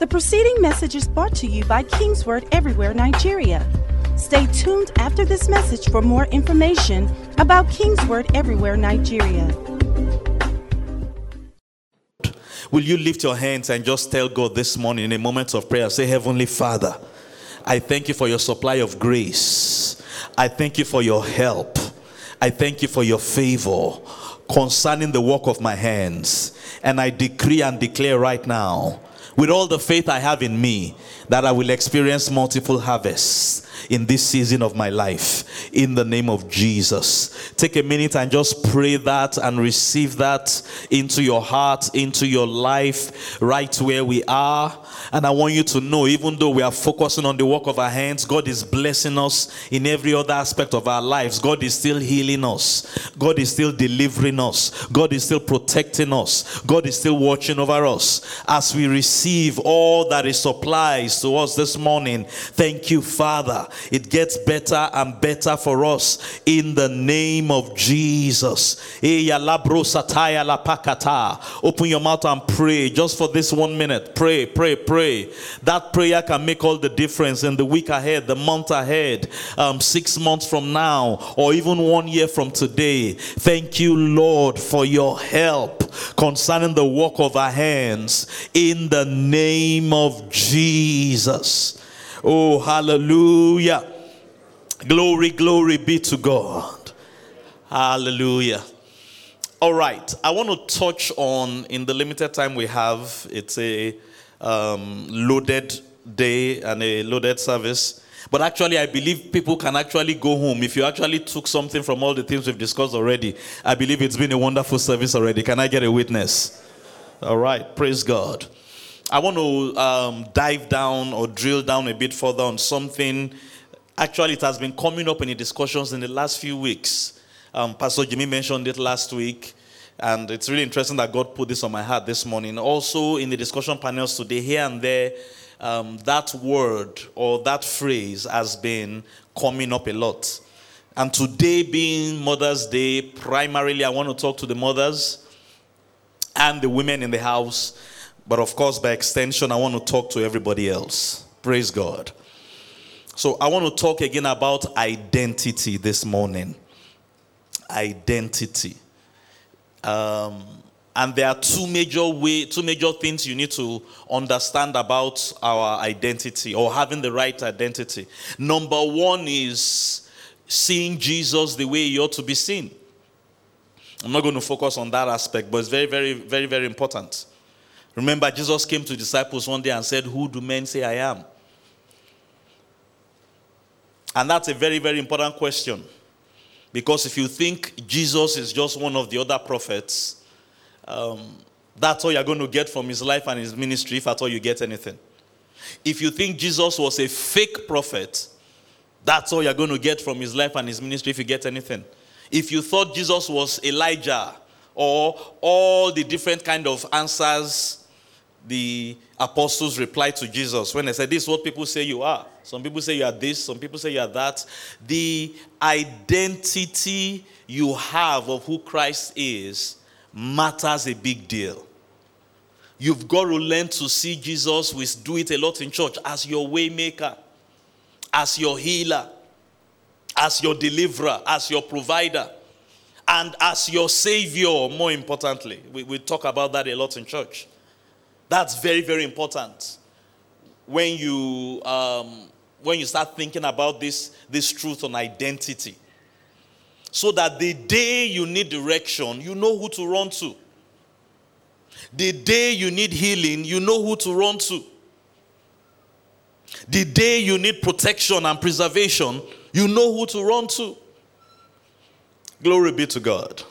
The preceding message is brought to you by Kingsword Everywhere Nigeria. Stay tuned after this message for more information about Kingsword Everywhere Nigeria. Will you lift your hands and just tell God this morning in a moment of prayer? Say, Heavenly Father, I thank you for your supply of grace. I thank you for your help. I thank you for your favor concerning the work of my hands. And I decree and declare right now with all the faith I have in me, that I will experience multiple harvests in this season of my life in the name of Jesus. Take a minute and just pray that and receive that into your heart, into your life, right where we are. And I want you to know, even though we are focusing on the work of our hands, God is blessing us in every other aspect of our lives. God is still healing us. God is still delivering us. God is still protecting us. God is still watching over us as we receive all that is supplies to us this morning. Thank you, Father. It gets better and better for us in the name of Jesus. Open your mouth and pray just for this one minute. Pray, pray, pray. That prayer can make all the difference in the week ahead, the month ahead, um, six months from now, or even one year from today. Thank you, Lord, for your help concerning the work of our hands in the name of Jesus. Oh, hallelujah. Glory, glory be to God. Hallelujah. All right, I want to touch on, in the limited time we have, it's a um, loaded day and a loaded service. But actually, I believe people can actually go home. If you actually took something from all the things we've discussed already, I believe it's been a wonderful service already. Can I get a witness? All right, praise God. I want to um, dive down or drill down a bit further on something. Actually, it has been coming up in the discussions in the last few weeks. Um, Pastor Jimmy mentioned it last week, and it's really interesting that God put this on my heart this morning. Also, in the discussion panels today, here and there, um, that word or that phrase has been coming up a lot. And today, being Mother's Day, primarily I want to talk to the mothers and the women in the house but of course, by extension, I want to talk to everybody else. Praise God. So I want to talk again about identity this morning. Identity. Um, and there are two major way, two major things you need to understand about our identity or having the right identity. Number one is seeing Jesus the way he ought to be seen. I'm not going to focus on that aspect, but it's very, very, very, very important. Remember, Jesus came to disciples one day and said, Who do men say I am? And that's a very, very important question. Because if you think Jesus is just one of the other prophets, um, that's all you're going to get from his life and his ministry, if at all you get anything. If you think Jesus was a fake prophet, that's all you're going to get from his life and his ministry, if you get anything. If you thought Jesus was Elijah or all the different kind of answers the apostles replied to Jesus when they said, This is what people say you are. Some people say you are this, some people say you are that. The identity you have of who Christ is matters a big deal. You've got to learn to see Jesus, we do it a lot in church, as your waymaker, as your healer, as your deliverer, as your provider, and as your savior, more importantly. We, we talk about that a lot in church. That's very, very important. When you, um, when you start thinking about this, this truth on identity. So that the day you need direction, you know who to run to. The day you need healing, you know who to run to. The day you need protection and preservation, you know who to run to. Glory be to God.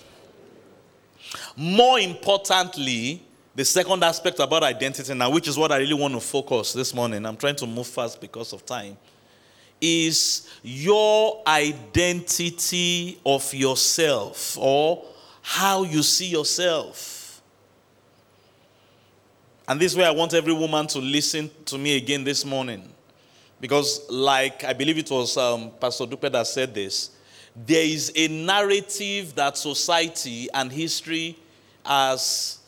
More importantly, the second aspect about identity now, which is what I really want to focus this morning, I'm trying to move fast because of time, is your identity of yourself or how you see yourself. And this way, I want every woman to listen to me again this morning. Because, like I believe it was um, Pastor Dupe that said this, there is a narrative that society and history has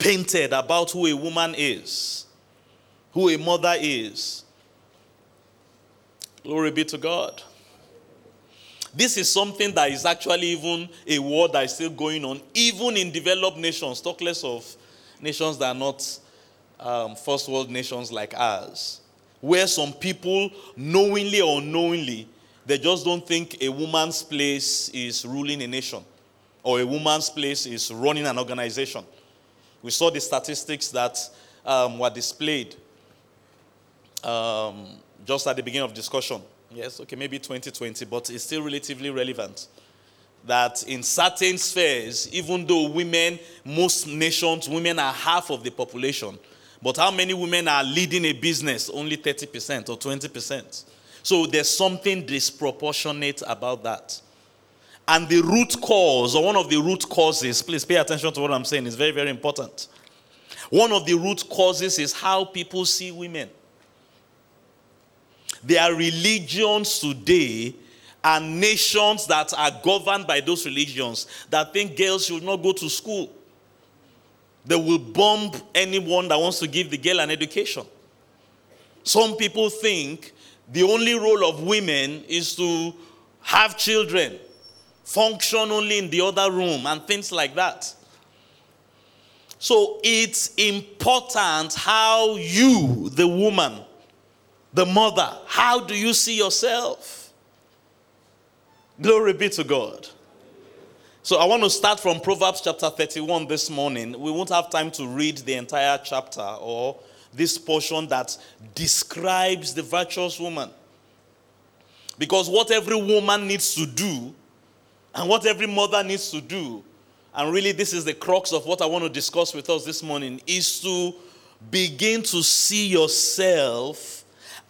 painted about who a woman is. who a mother is. Glory be to God. This is something that is actually even a war that is still going on, even in developed nations, talk less of nations that are not um, first world nations like ours, where some people, knowingly or unknowingly, they just don't think a woman's place is ruling a nation or a woman's place is running an organization. We saw the statistics that um, were displayed um, just at the beginning of discussion. Yes, okay, maybe 2020, but it's still relatively relevant. That in certain spheres, even though women, most nations, women are half of the population, but how many women are leading a business? Only 30% or 20%. So there's something disproportionate about that. And the root cause, or one of the root causes, please pay attention to what I'm saying, is very, very important. One of the root causes is how people see women. There are religions today and nations that are governed by those religions that think girls should not go to school. They will bomb anyone that wants to give the girl an education. Some people think the only role of women is to have children, function only in the other room, and things like that. So it's important how you, the woman, the mother, how do you see yourself? Glory be to God. So I want to start from Proverbs chapter 31 this morning. We won't have time to read the entire chapter or this portion that describes the virtuous woman. Because what every woman needs to do and what every mother needs to do, and really this is the crux of what I want to discuss with us this morning, is to begin to see yourself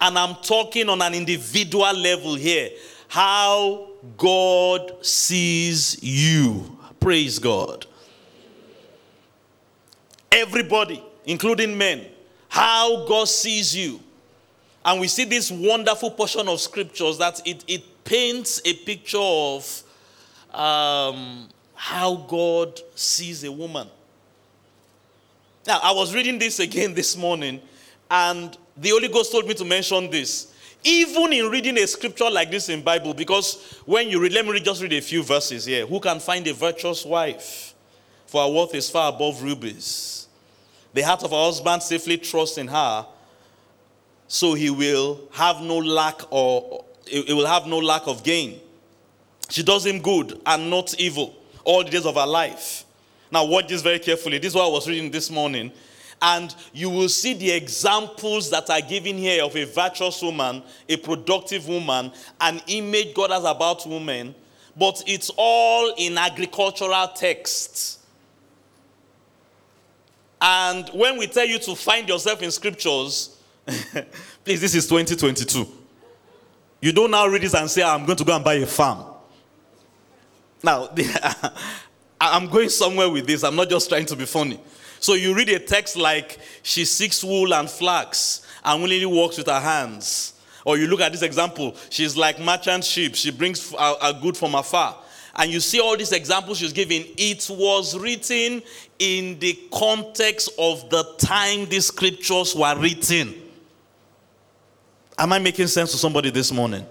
and I'm talking on an individual level here. How God sees you. Praise God. Everybody, including men, how God sees you. And we see this wonderful portion of scriptures that it, it paints a picture of um, how God sees a woman. Now, I was reading this again this morning, and the Holy Ghost told me to mention this. Even in reading a scripture like this in Bible, because when you read, let me just read a few verses here. Who can find a virtuous wife? For her worth is far above rubies. The heart of her husband safely trusts in her, so he will have no lack or it will have no lack of gain. She does him good and not evil all the days of her life. Now, watch this very carefully. This is what I was reading this morning. And you will see the examples that are given here of a virtuous woman, a productive woman, an image God has about women, but it's all in agricultural texts. And when we tell you to find yourself in scriptures, please, this is 2022. You don't now read this and say, I'm going to go and buy a farm. Now, I'm going somewhere with this. I'm not just trying to be funny. So you read a text like, she seeks wool and flax and willingly works with her hands. Or you look at this example, she's like merchant ship, she brings a, a good from afar. And you see all these examples she's giving. It was written in the context of the time these scriptures were written. Am I making sense to somebody this morning?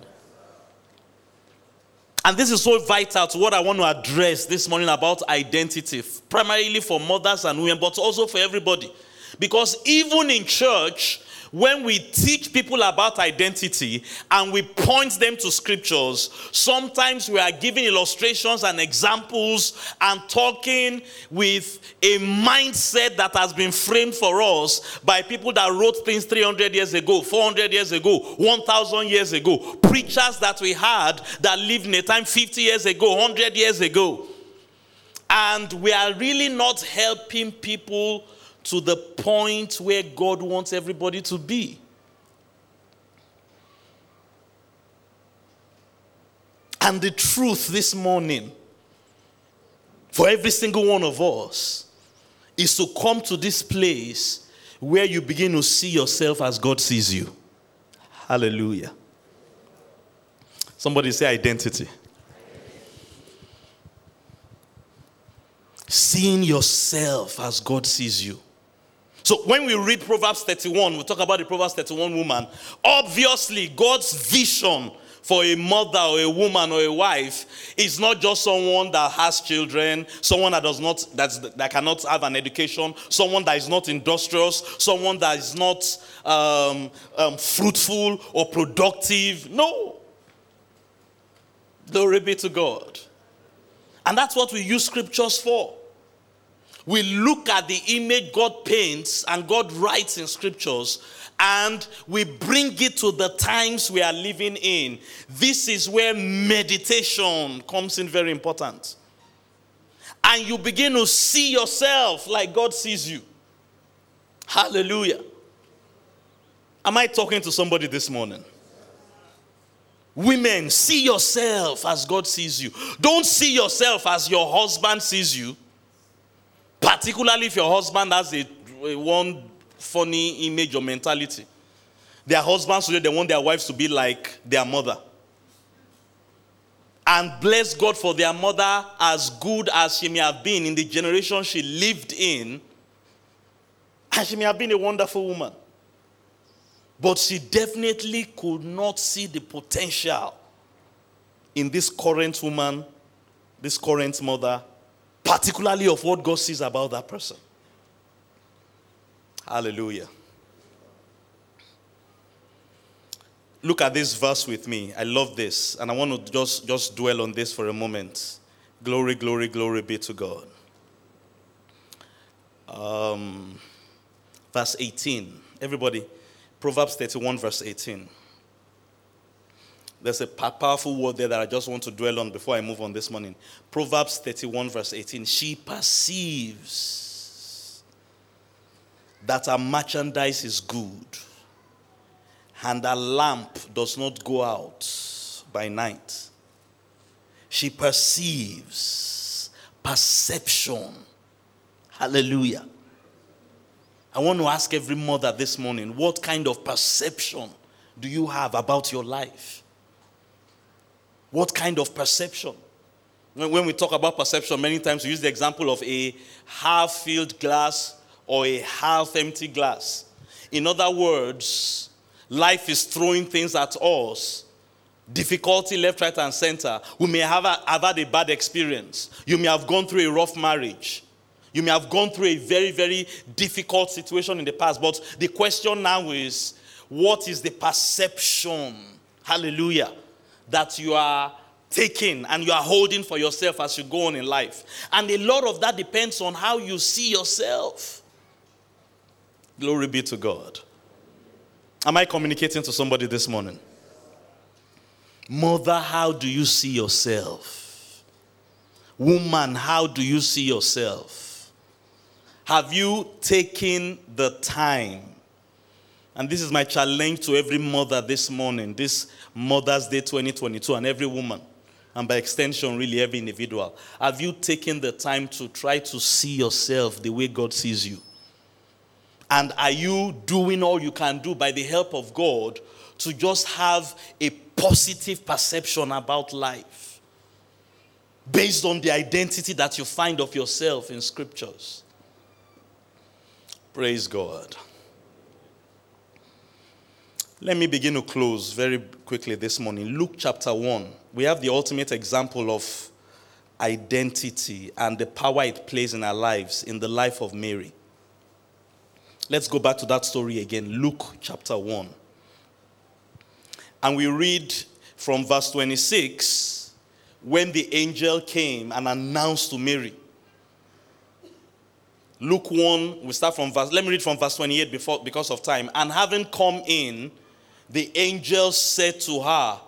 And this is so vital to what I want to address this morning about identity, primarily for mothers and women, but also for everybody. Because even in church, when we teach people about identity and we point them to scriptures, sometimes we are giving illustrations and examples and talking with a mindset that has been framed for us by people that wrote things 300 years ago, 400 years ago, 1,000 years ago, preachers that we had that lived in a time 50 years ago, 100 years ago. And we are really not helping people to the point where God wants everybody to be. And the truth this morning for every single one of us is to come to this place where you begin to see yourself as God sees you. Hallelujah. Somebody say identity. Seeing yourself as God sees you. So when we read Proverbs 31, we talk about the Proverbs 31 woman. Obviously, God's vision for a mother or a woman or a wife is not just someone that has children, someone that does not that's, that cannot have an education, someone that is not industrious, someone that is not um, um, fruitful or productive. No. Glory be to God. And that's what we use scriptures for. We look at the image God paints and God writes in scriptures and we bring it to the times we are living in. This is where meditation comes in very important. And you begin to see yourself like God sees you. Hallelujah. Am I talking to somebody this morning? Women, see yourself as God sees you. Don't see yourself as your husband sees you. Particularly if your husband has a, a one funny image or mentality. Their husbands today, they want their wives to be like their mother. And bless God for their mother, as good as she may have been in the generation she lived in. And she may have been a wonderful woman. But she definitely could not see the potential in this current woman, this current mother, particularly of what God sees about that person. Hallelujah. Look at this verse with me. I love this, and I want to just, just dwell on this for a moment. Glory, glory, glory be to God. Um, verse 18. Everybody, Proverbs 31, verse 18. There's a powerful word there that I just want to dwell on before I move on this morning. Proverbs 31, verse 18. She perceives that her merchandise is good, and her lamp does not go out by night. She perceives perception. Hallelujah. I want to ask every mother this morning what kind of perception do you have about your life? What kind of perception? When, we talk about perception, many times we use the example of a half filled glass or a half empty glass. In other words, life is throwing things at us difficulty left, right, and center. We may have, have had a bad experience. You may have gone through a rough marriage. You may have gone through a very, very difficult situation in the past. But the question now is what is the perception? Hallelujah that you are taking and you are holding for yourself as you go on in life. And a lot of that depends on how you see yourself. Glory be to God. Am I communicating to somebody this morning? Mother, how do you see yourself? Woman, how do you see yourself? Have you taken the time? And this is my challenge to every mother this morning, this Mother's Day 2022 and every woman, and by extension, really every individual. Have you taken the time to try to see yourself the way God sees you? And are you doing all you can do by the help of God to just have a positive perception about life based on the identity that you find of yourself in scriptures? Praise God. Let me begin to close very quickly this morning. Luke chapter 1. We have the ultimate example of identity and the power it plays in our lives, in the life of Mary. Let's go back to that story again. Luke chapter 1. And we read from verse 26 when the angel came and announced to Mary. Luke 1, we start from verse, let me read from verse 28 before, because of time. And having come in, the angel said to her,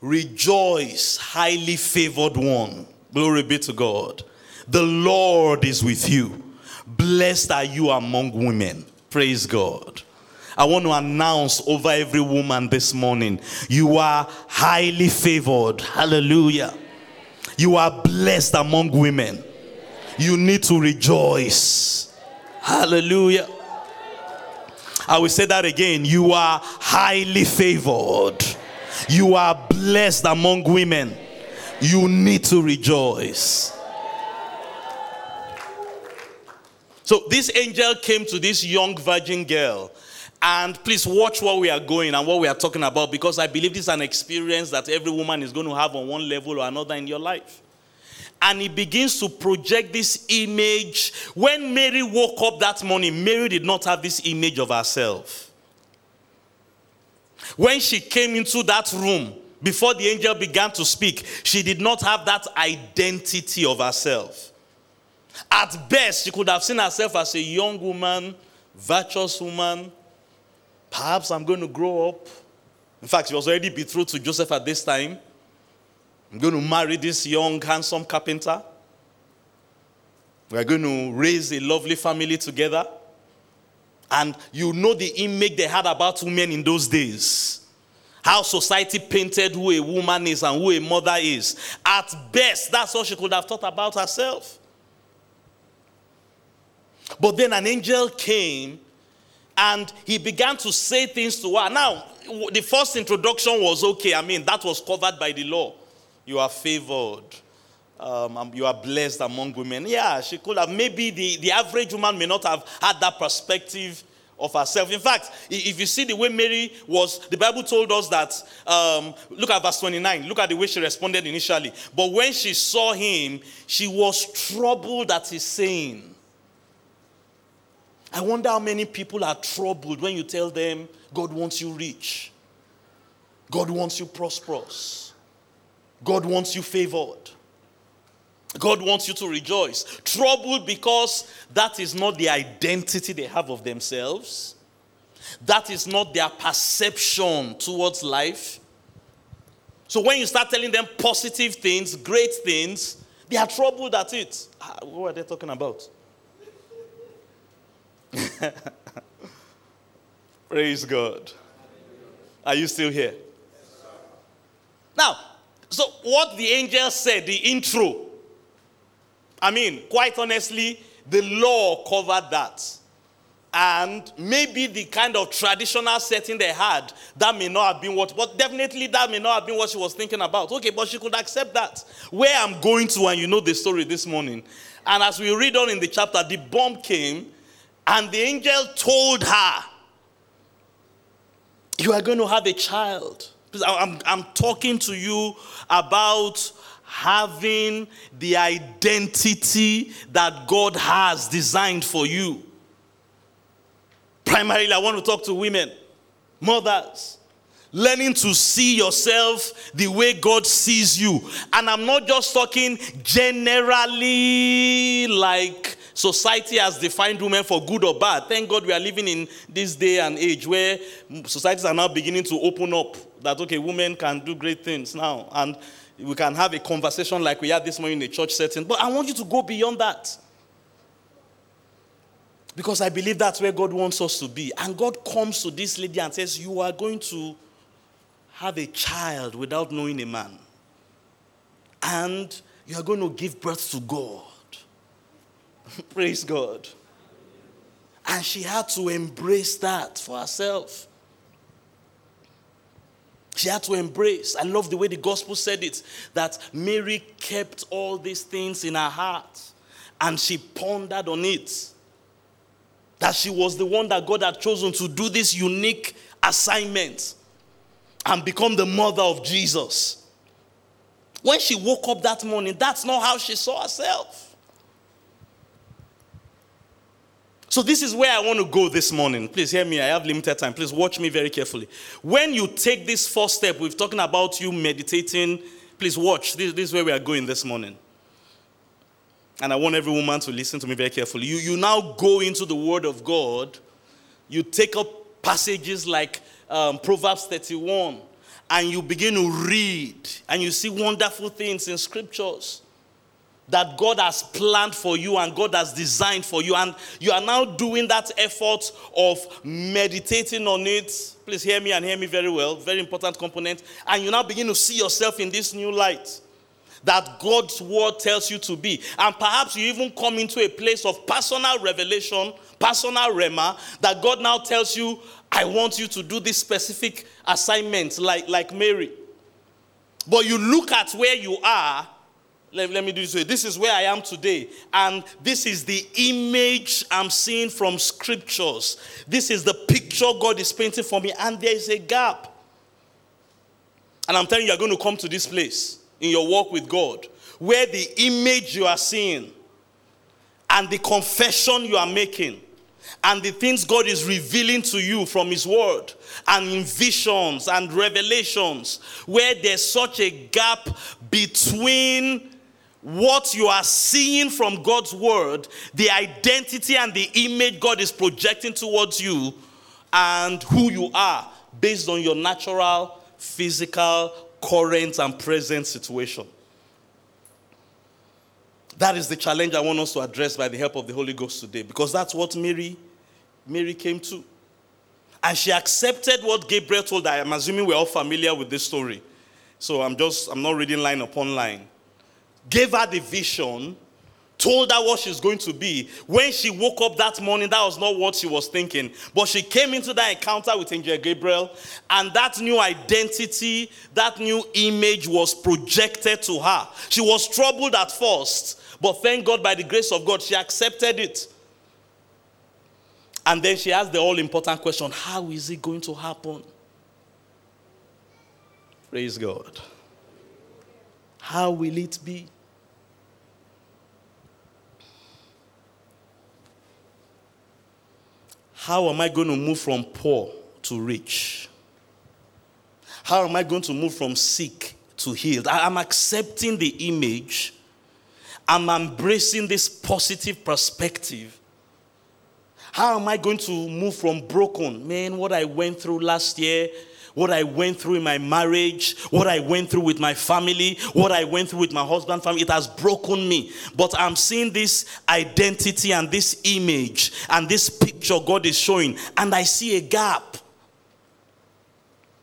Rejoice, highly favored one. Glory be to God. The Lord is with you. Blessed are you among women. Praise God. I want to announce over every woman this morning you are highly favored. Hallelujah. You are blessed among women. You need to rejoice. Hallelujah. I will say that again. You are highly favored. You are blessed among women. You need to rejoice. So this angel came to this young virgin girl. And please watch what we are going and what we are talking about because I believe this is an experience that every woman is going to have on one level or another in your life. And he begins to project this image. When Mary woke up that morning, Mary did not have this image of herself. When she came into that room, before the angel began to speak, she did not have that identity of herself. At best, she could have seen herself as a young woman, virtuous woman. Perhaps I'm going to grow up. In fact, she was already betrothed to Joseph at this time. I'm going to marry this young, handsome carpenter. We're going to raise a lovely family together. And you know the image they had about women in those days. How society painted who a woman is and who a mother is. At best, that's all she could have thought about herself. But then an angel came and he began to say things to her. Now, the first introduction was okay. I mean, that was covered by the law. You are favored. Um, you are blessed among women. Yeah, she could have. Maybe the, the average woman may not have had that perspective of herself. In fact, if you see the way Mary was, the Bible told us that, um, look at verse 29, look at the way she responded initially. But when she saw him, she was troubled at his saying. I wonder how many people are troubled when you tell them God wants you rich, God wants you prosperous. God wants you favored. God wants you to rejoice. Troubled because that is not the identity they have of themselves. That is not their perception towards life. So when you start telling them positive things, great things, they are troubled at it. Ah, what are they talking about? Praise God. Are you still here? Now, so, what the angel said, the intro, I mean, quite honestly, the law covered that. And maybe the kind of traditional setting they had, that may not have been what, but definitely that may not have been what she was thinking about. Okay, but she could accept that. Where I'm going to, and you know the story this morning. And as we read on in the chapter, the bomb came, and the angel told her, You are going to have a child I'm, I'm talking to you about having the identity that God has designed for you. Primarily, I want to talk to women, mothers, learning to see yourself the way God sees you. And I'm not just talking generally like society has defined women for good or bad. Thank God we are living in this day and age where societies are now beginning to open up that, okay, women can do great things now. And we can have a conversation like we had this morning in a church setting. But I want you to go beyond that. Because I believe that's where God wants us to be. And God comes to this lady and says, You are going to have a child without knowing a man. And you are going to give birth to God. Praise God. And she had to embrace that for herself. She had to embrace. I love the way the gospel said it that Mary kept all these things in her heart and she pondered on it. That she was the one that God had chosen to do this unique assignment and become the mother of Jesus. When she woke up that morning, that's not how she saw herself. So, this is where I want to go this morning. Please hear me. I have limited time. Please watch me very carefully. When you take this first step, we've talking about you meditating. Please watch. This, this is where we are going this morning. And I want every woman to listen to me very carefully. You, you now go into the Word of God. You take up passages like um, Proverbs 31, and you begin to read, and you see wonderful things in scriptures that God has planned for you and God has designed for you. And you are now doing that effort of meditating on it. Please hear me and hear me very well. Very important component. And you now begin to see yourself in this new light that God's word tells you to be. And perhaps you even come into a place of personal revelation, personal rhema that God now tells you, I want you to do this specific assignment, like, like Mary. But you look at where you are let, let me do this way. This is where I am today. And this is the image I'm seeing from scriptures. This is the picture God is painting for me. And there is a gap. And I'm telling you, you're going to come to this place in your walk with God where the image you are seeing and the confession you are making and the things God is revealing to you from His Word and in visions and revelations, where there's such a gap between what you are seeing from God's word, the identity and the image God is projecting towards you, and who you are based on your natural, physical, current, and present situation. That is the challenge I want us to address by the help of the Holy Ghost today, because that's what Mary, Mary came to. And she accepted what Gabriel told her. I'm assuming we're all familiar with this story. So I'm just, I'm not reading line upon line gave her the vision, told her what she's going to be. When she woke up that morning, that was not what she was thinking. But she came into that encounter with Angel Gabriel, and that new identity, that new image was projected to her. She was troubled at first, but thank God, by the grace of God, she accepted it. And then she asked the all important question How is it going to happen? Praise God. How will it be? How am I going to move from poor to rich? How am I going to move from sick to healed? I'm accepting the image. I'm embracing this positive perspective. How am I going to move from broken? Man, what I went through last year, what I went through in my marriage, what I went through with my family, what I went through with my husband family, it has broken me. But I'm seeing this identity and this image and this picture God is showing, and I see a gap.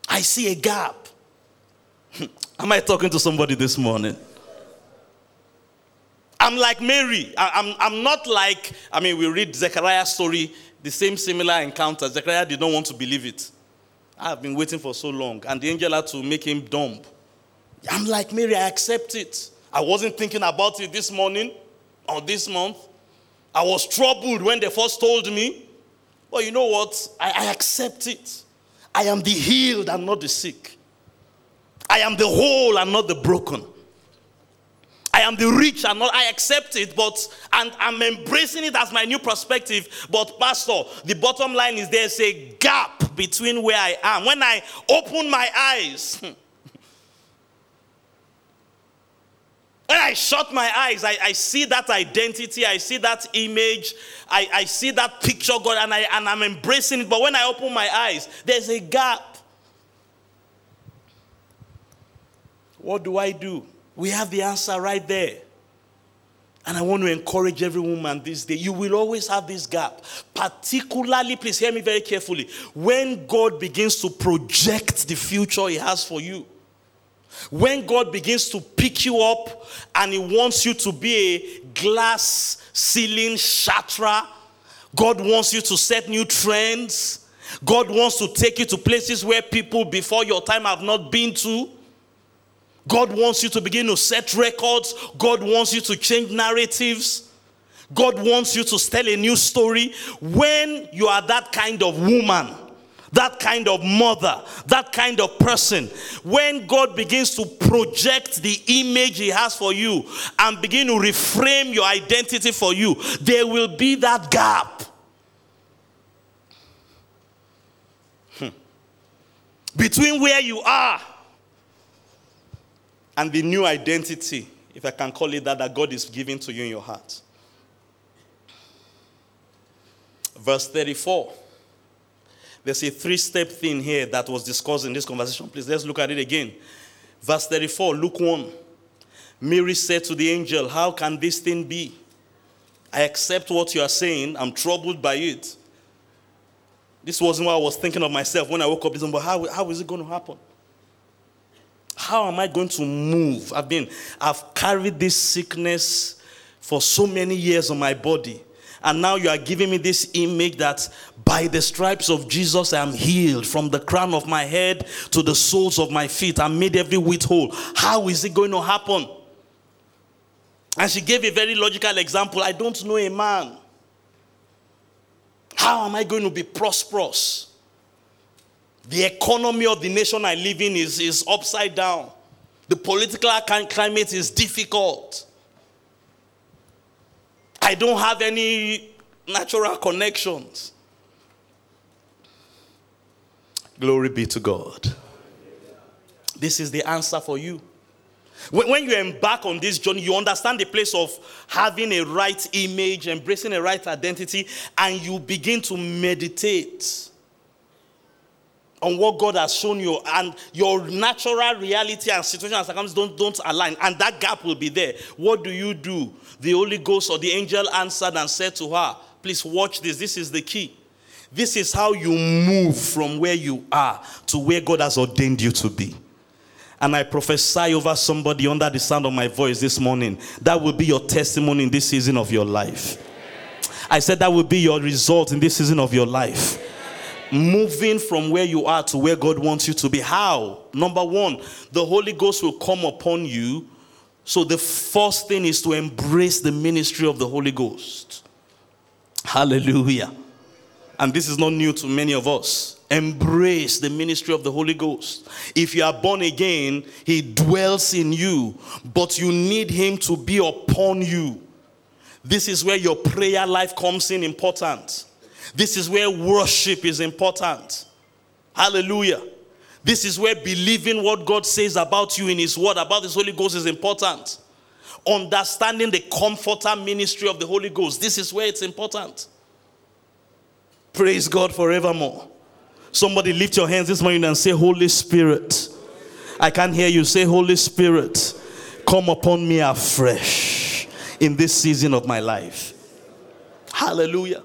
I see a gap. Am I talking to somebody this morning? I'm like Mary. I'm, I'm not like, I mean, we read Zechariah's story, the same similar encounter. Zechariah did not want to believe it. I've been waiting for so long. And the angel had to make him dumb. I'm like, Mary, I accept it. I wasn't thinking about it this morning or this month. I was troubled when they first told me. But you know what? I, I accept it. I am the healed and not the sick. I am the whole and not the broken. I am the rich and not, I accept it, but and I'm embracing it as my new perspective. But, Pastor, the bottom line is there's a gap between where I am. When I open my eyes, when I shut my eyes, I, I see that identity, I see that image, I, I see that picture, God, and, I, and I'm embracing it. But when I open my eyes, there's a gap. What do I do? We have the answer right there. And I want to encourage every woman this day. You will always have this gap. Particularly, please hear me very carefully. When God begins to project the future He has for you, when God begins to pick you up and He wants you to be a glass ceiling shatterer, God wants you to set new trends. God wants to take you to places where people before your time have not been to. God wants you to begin to set records. God wants you to change narratives. God wants you to tell a new story. When you are that kind of woman, that kind of mother, that kind of person, when God begins to project the image He has for you and begin to reframe your identity for you, there will be that gap. Hmm. Between where you are and the new identity, if I can call it that, that God is giving to you in your heart. Verse 34. There's a three step thing here that was discussed in this conversation. Please let's look at it again. Verse 34, Luke 1. Mary said to the angel, How can this thing be? I accept what you are saying. I'm troubled by it. This wasn't what I was thinking of myself when I woke up this morning, but how, how is it going to happen? How am I going to move? I've been, I've carried this sickness for so many years on my body. And now you are giving me this image that by the stripes of Jesus I am healed from the crown of my head to the soles of my feet. I made every whit whole. How is it going to happen? And she gave a very logical example. I don't know a man. How am I going to be prosperous? The economy of the nation I live in is, is upside down. The political climate is difficult. I don't have any natural connections. Glory be to God. This is the answer for you. When you embark on this journey, you understand the place of having a right image, embracing a right identity, and you begin to meditate on what God has shown you, and your natural reality and situation and circumstances don't, don't align, and that gap will be there. What do you do? The Holy Ghost or the angel answered and said to her, Please watch this. This is the key. This is how you move from where you are to where God has ordained you to be. And I prophesy over somebody under the sound of my voice this morning. That will be your testimony in this season of your life. I said that will be your result in this season of your life. Moving from where you are to where God wants you to be. How? Number one, the Holy Ghost will come upon you. So the first thing is to embrace the ministry of the Holy Ghost. Hallelujah. And this is not new to many of us embrace the ministry of the Holy Ghost. If you are born again, He dwells in you, but you need Him to be upon you. This is where your prayer life comes in important. This is where worship is important. Hallelujah. This is where believing what God says about you in His Word, about His Holy Ghost, is important. Understanding the comforter ministry of the Holy Ghost. This is where it's important. Praise God forevermore. Somebody lift your hands this morning and say, Holy Spirit. I can't hear you. Say, Holy Spirit, come upon me afresh in this season of my life. Hallelujah.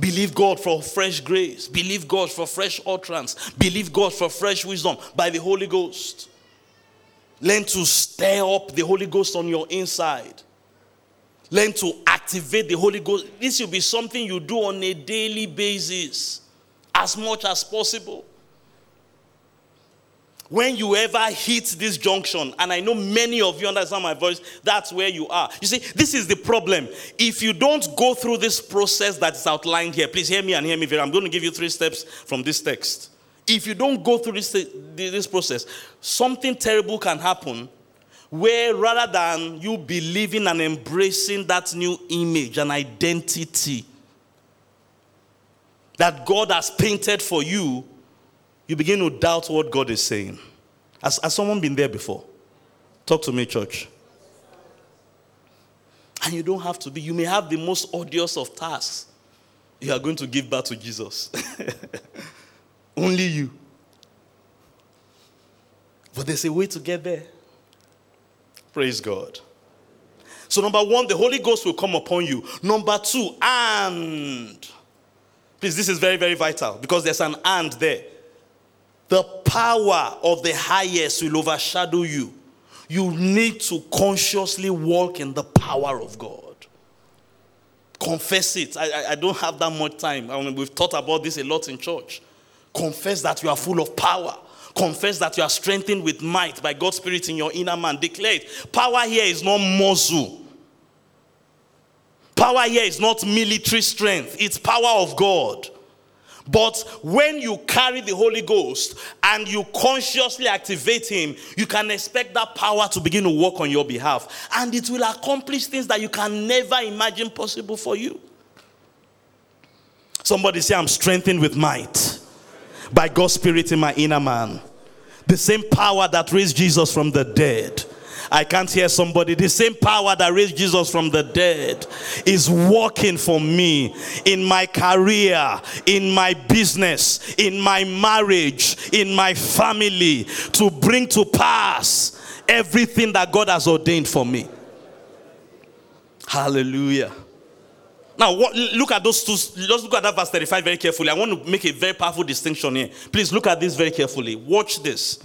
Believe God for fresh grace. Believe God for fresh utterance. Believe God for fresh wisdom by the Holy Ghost. Learn to stir up the Holy Ghost on your inside. Learn to activate the Holy Ghost. This will be something you do on a daily basis as much as possible. When you ever hit this junction, and I know many of you understand my voice, that's where you are. You see, this is the problem. If you don't go through this process that is outlined here, please hear me and hear me very. I'm going to give you three steps from this text. If you don't go through this, this process, something terrible can happen where rather than you believing and embracing that new image and identity, that God has painted for you, you begin to doubt what God is saying. Has, has someone been there before? Talk to me, church. And you don't have to be. You may have the most odious of tasks. You are going to give birth to Jesus. Only you. But there's a way to get there. Praise God. So, number one, the Holy Ghost will come upon you. Number two, and Please, this is very, very vital because there's an and there. The power of the highest will overshadow you. You need to consciously walk in the power of God. Confess it. I, I, I don't have that much time. I mean, we've taught about this a lot in church. Confess that you are full of power. Confess that you are strengthened with might by God's Spirit in your inner man. Declare it. Power here is not muscle. Power here is not military strength, it's power of God. But when you carry the Holy Ghost and you consciously activate Him, you can expect that power to begin to work on your behalf. And it will accomplish things that you can never imagine possible for you. Somebody say, I'm strengthened with might by God's Spirit in my inner man. The same power that raised Jesus from the dead I can't hear somebody. The same power that raised Jesus from the dead is working for me in my career, in my business, in my marriage, in my family to bring to pass everything that God has ordained for me. Hallelujah. Now, what, look at those two. Just look at that verse 35 very carefully. I want to make a very powerful distinction here. Please look at this very carefully. Watch this.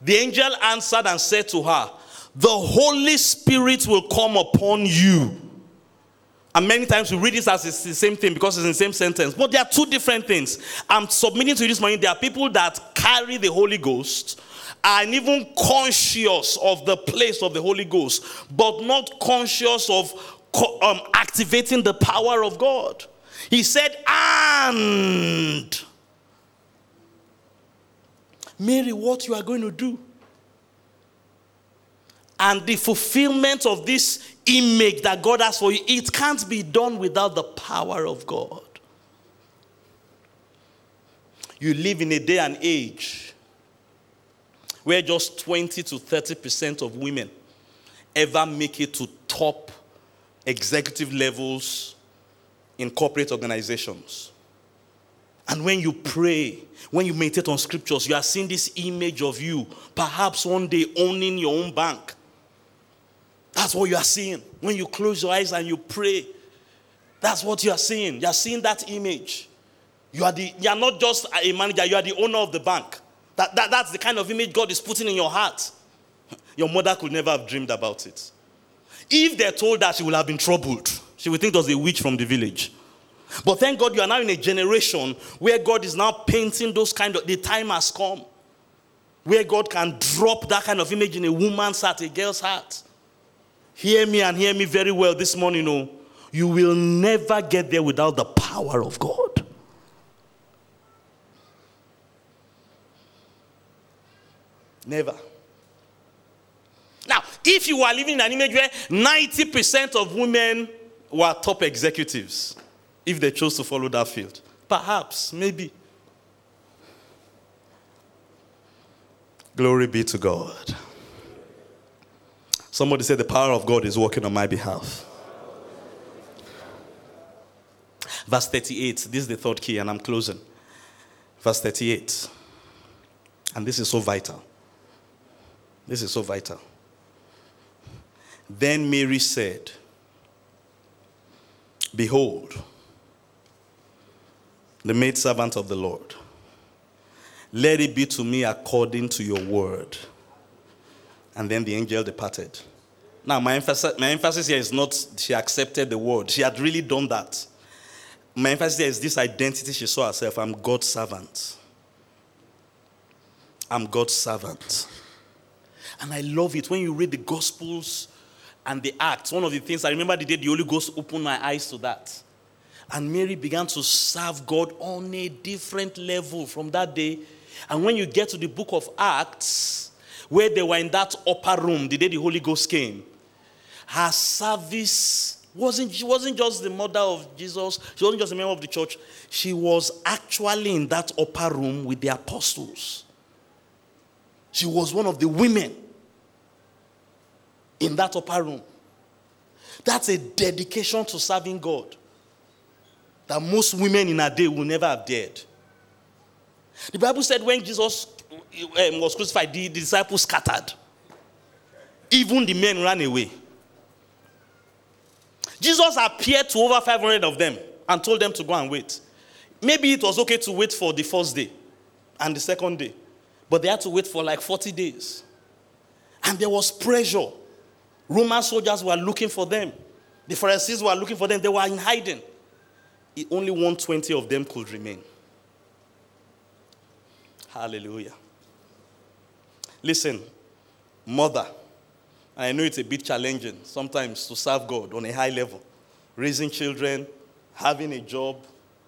The angel answered and said to her, the Holy Spirit will come upon you. And many times we read this as it's the same thing because it's in the same sentence. But there are two different things. I'm submitting to you this morning. There are people that carry the Holy Ghost and even conscious of the place of the Holy Ghost, but not conscious of um, activating the power of God. He said, and Mary, what you are going to do. And the fulfillment of this image that God has for you, it can't be done without the power of God. You live in a day and age where just 20 to 30% of women ever make it to top executive levels in corporate organizations. And when you pray, when you meditate on scriptures, you are seeing this image of you, perhaps one day owning your own bank. That's what you are seeing. When you close your eyes and you pray, that's what you are seeing. You are seeing that image. You are, the, you are not just a manager, you are the owner of the bank. That, that, that's the kind of image God is putting in your heart. Your mother could never have dreamed about it. If they told her, she would have been troubled. She would think was a witch from the village. But thank God you are now in a generation where God is now painting those kind of, the time has come where God can drop that kind of image in a woman's heart, a girl's heart. Hear me and hear me very well this morning. Oh, you will never get there without the power of God. Never. Now, if you are living in an image where 90% of women were top executives, if they chose to follow that field, perhaps, maybe. Glory be to God. Somebody said, The power of God is working on my behalf. Verse 38, this is the third key, and I'm closing. Verse 38. And this is so vital. This is so vital. Then Mary said, Behold, the maidservant of the Lord, let it be to me according to your word. And then the angel departed. Now, my emphasis, my emphasis here is not she accepted the word, she had really done that. My emphasis here is this identity she saw herself I'm God's servant. I'm God's servant. And I love it when you read the Gospels and the Acts. One of the things I remember the day the Holy Ghost opened my eyes to that. And Mary began to serve God on a different level from that day. And when you get to the book of Acts, where they were in that upper room the day the Holy Ghost came, her service wasn't she wasn't just the mother of Jesus, she wasn't just a member of the church, she was actually in that upper room with the apostles. She was one of the women in that upper room. That's a dedication to serving God that most women in a day will never have dared. The Bible said when Jesus Um, was crucified, the, the disciples scattered. Even the men ran away. Jesus appeared to over 500 of them and told them to go and wait. Maybe it was okay to wait for the first day and the second day, but they had to wait for like 40 days. And there was pressure. Roman soldiers were looking for them. The Pharisees were looking for them. They were in hiding. Only 120 of them could remain. Hallelujah. Listen, mother, I know it's a bit challenging sometimes to serve God on a high level. Raising children, having a job,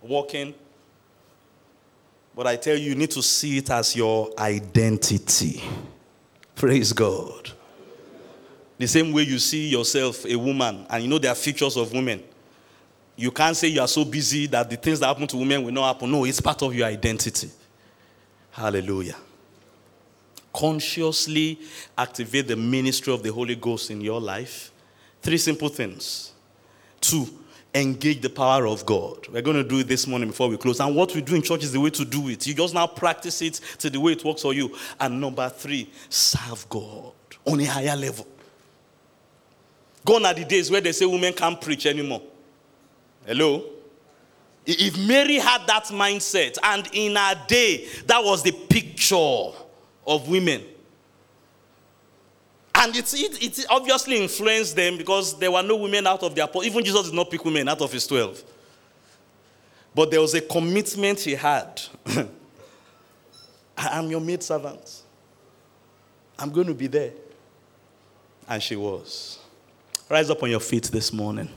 working. But I tell you, you need to see it as your identity. Praise God. The same way you see yourself a woman, and you know there are features of women. You can't say you are so busy that the things that happen to women will not happen. No, it's part of your identity. Hallelujah. Consciously activate the ministry of the Holy Ghost in your life. Three simple things. Two, engage the power of God. We're going to do it this morning before we close. And what we do in church is the way to do it. You just now practice it to the way it works for you. And number three, serve God on a higher level. Gone are the days where they say women can't preach anymore. Hello? If Mary had that mindset, and in her day, that was the picture of women. And it, it, it obviously influenced them because there were no women out of their Even Jesus did not pick women out of his 12. But there was a commitment he had. I am your maid servant. I'm going to be there. And she was. Rise up on your feet this morning.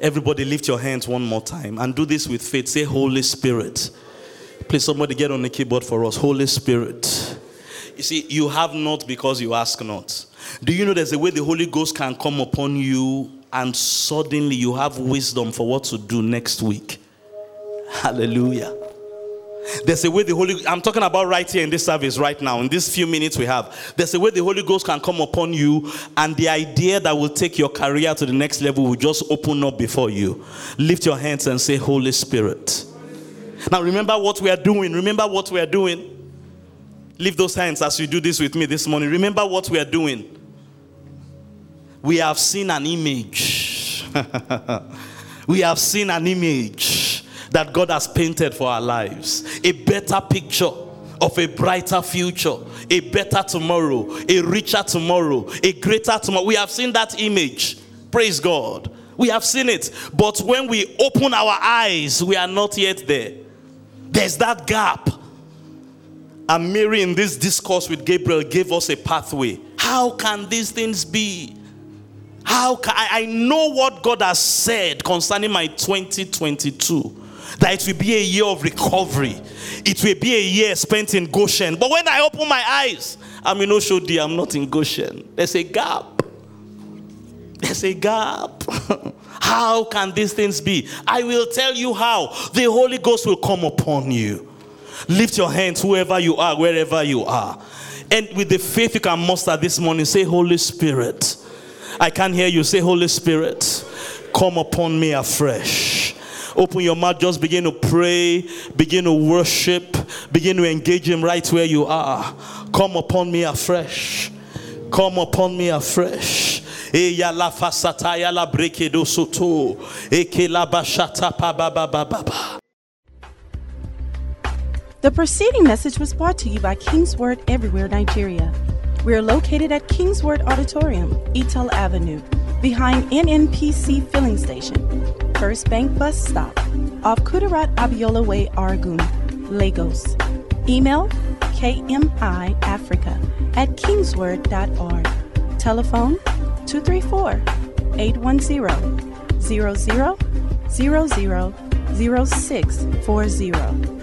Everybody lift your hands one more time and do this with faith. Say, Holy Spirit. Please, somebody get on the keyboard for us. Holy Spirit. You see, you have not because you ask not. Do you know there's a way the Holy Ghost can come upon you and suddenly you have wisdom for what to do next week? Hallelujah. There's a way the Holy I'm talking about right here in this service right now, in these few minutes we have. There's a way the Holy Ghost can come upon you, and the idea that will take your career to the next level will just open up before you. Lift your hands and say, Holy Spirit. Now remember what we are doing. Remember what we are doing. Lift those hands as you do this with me this morning. Remember what we are doing. We have seen an image. we have seen an image that God has painted for our lives. A better picture of a brighter future, a better tomorrow, a richer tomorrow, a greater tomorrow. We have seen that image. Praise God. We have seen it. But when we open our eyes, we are not yet there. There's that gap. And Mary, in this discourse with Gabriel, gave us a pathway. How can these things be? How can I, I know what God has said concerning my 2022? That it will be a year of recovery. It will be a year spent in Goshen. But when I open my eyes, I'm in Oshodi, I'm not in Goshen. There's a gap. There's a gap. how can these things be? I will tell you how. The Holy Ghost will come upon you. Lift your hands, whoever you are, wherever you are. And with the faith you can muster this morning, say, Holy Spirit. I can't hear you say, Holy Spirit, come upon me afresh. Open your mouth, just begin to pray, begin to worship, begin to engage Him right where you are. Come upon me afresh. Come upon me afresh. La fasata la brekedo soto. Eke la bashata pa ba ba ba ba ba. The preceding message was brought to you by KingsWord Everywhere Nigeria. We are located at KingsWord Auditorium, Etal Avenue, behind NNPC Filling Station, First Bank Bus Stop, off Kudirat Abiola Way, Oregun, Lagos. Email kmiafrica at kingsword.org. Telephone 234 810 00 00 0640.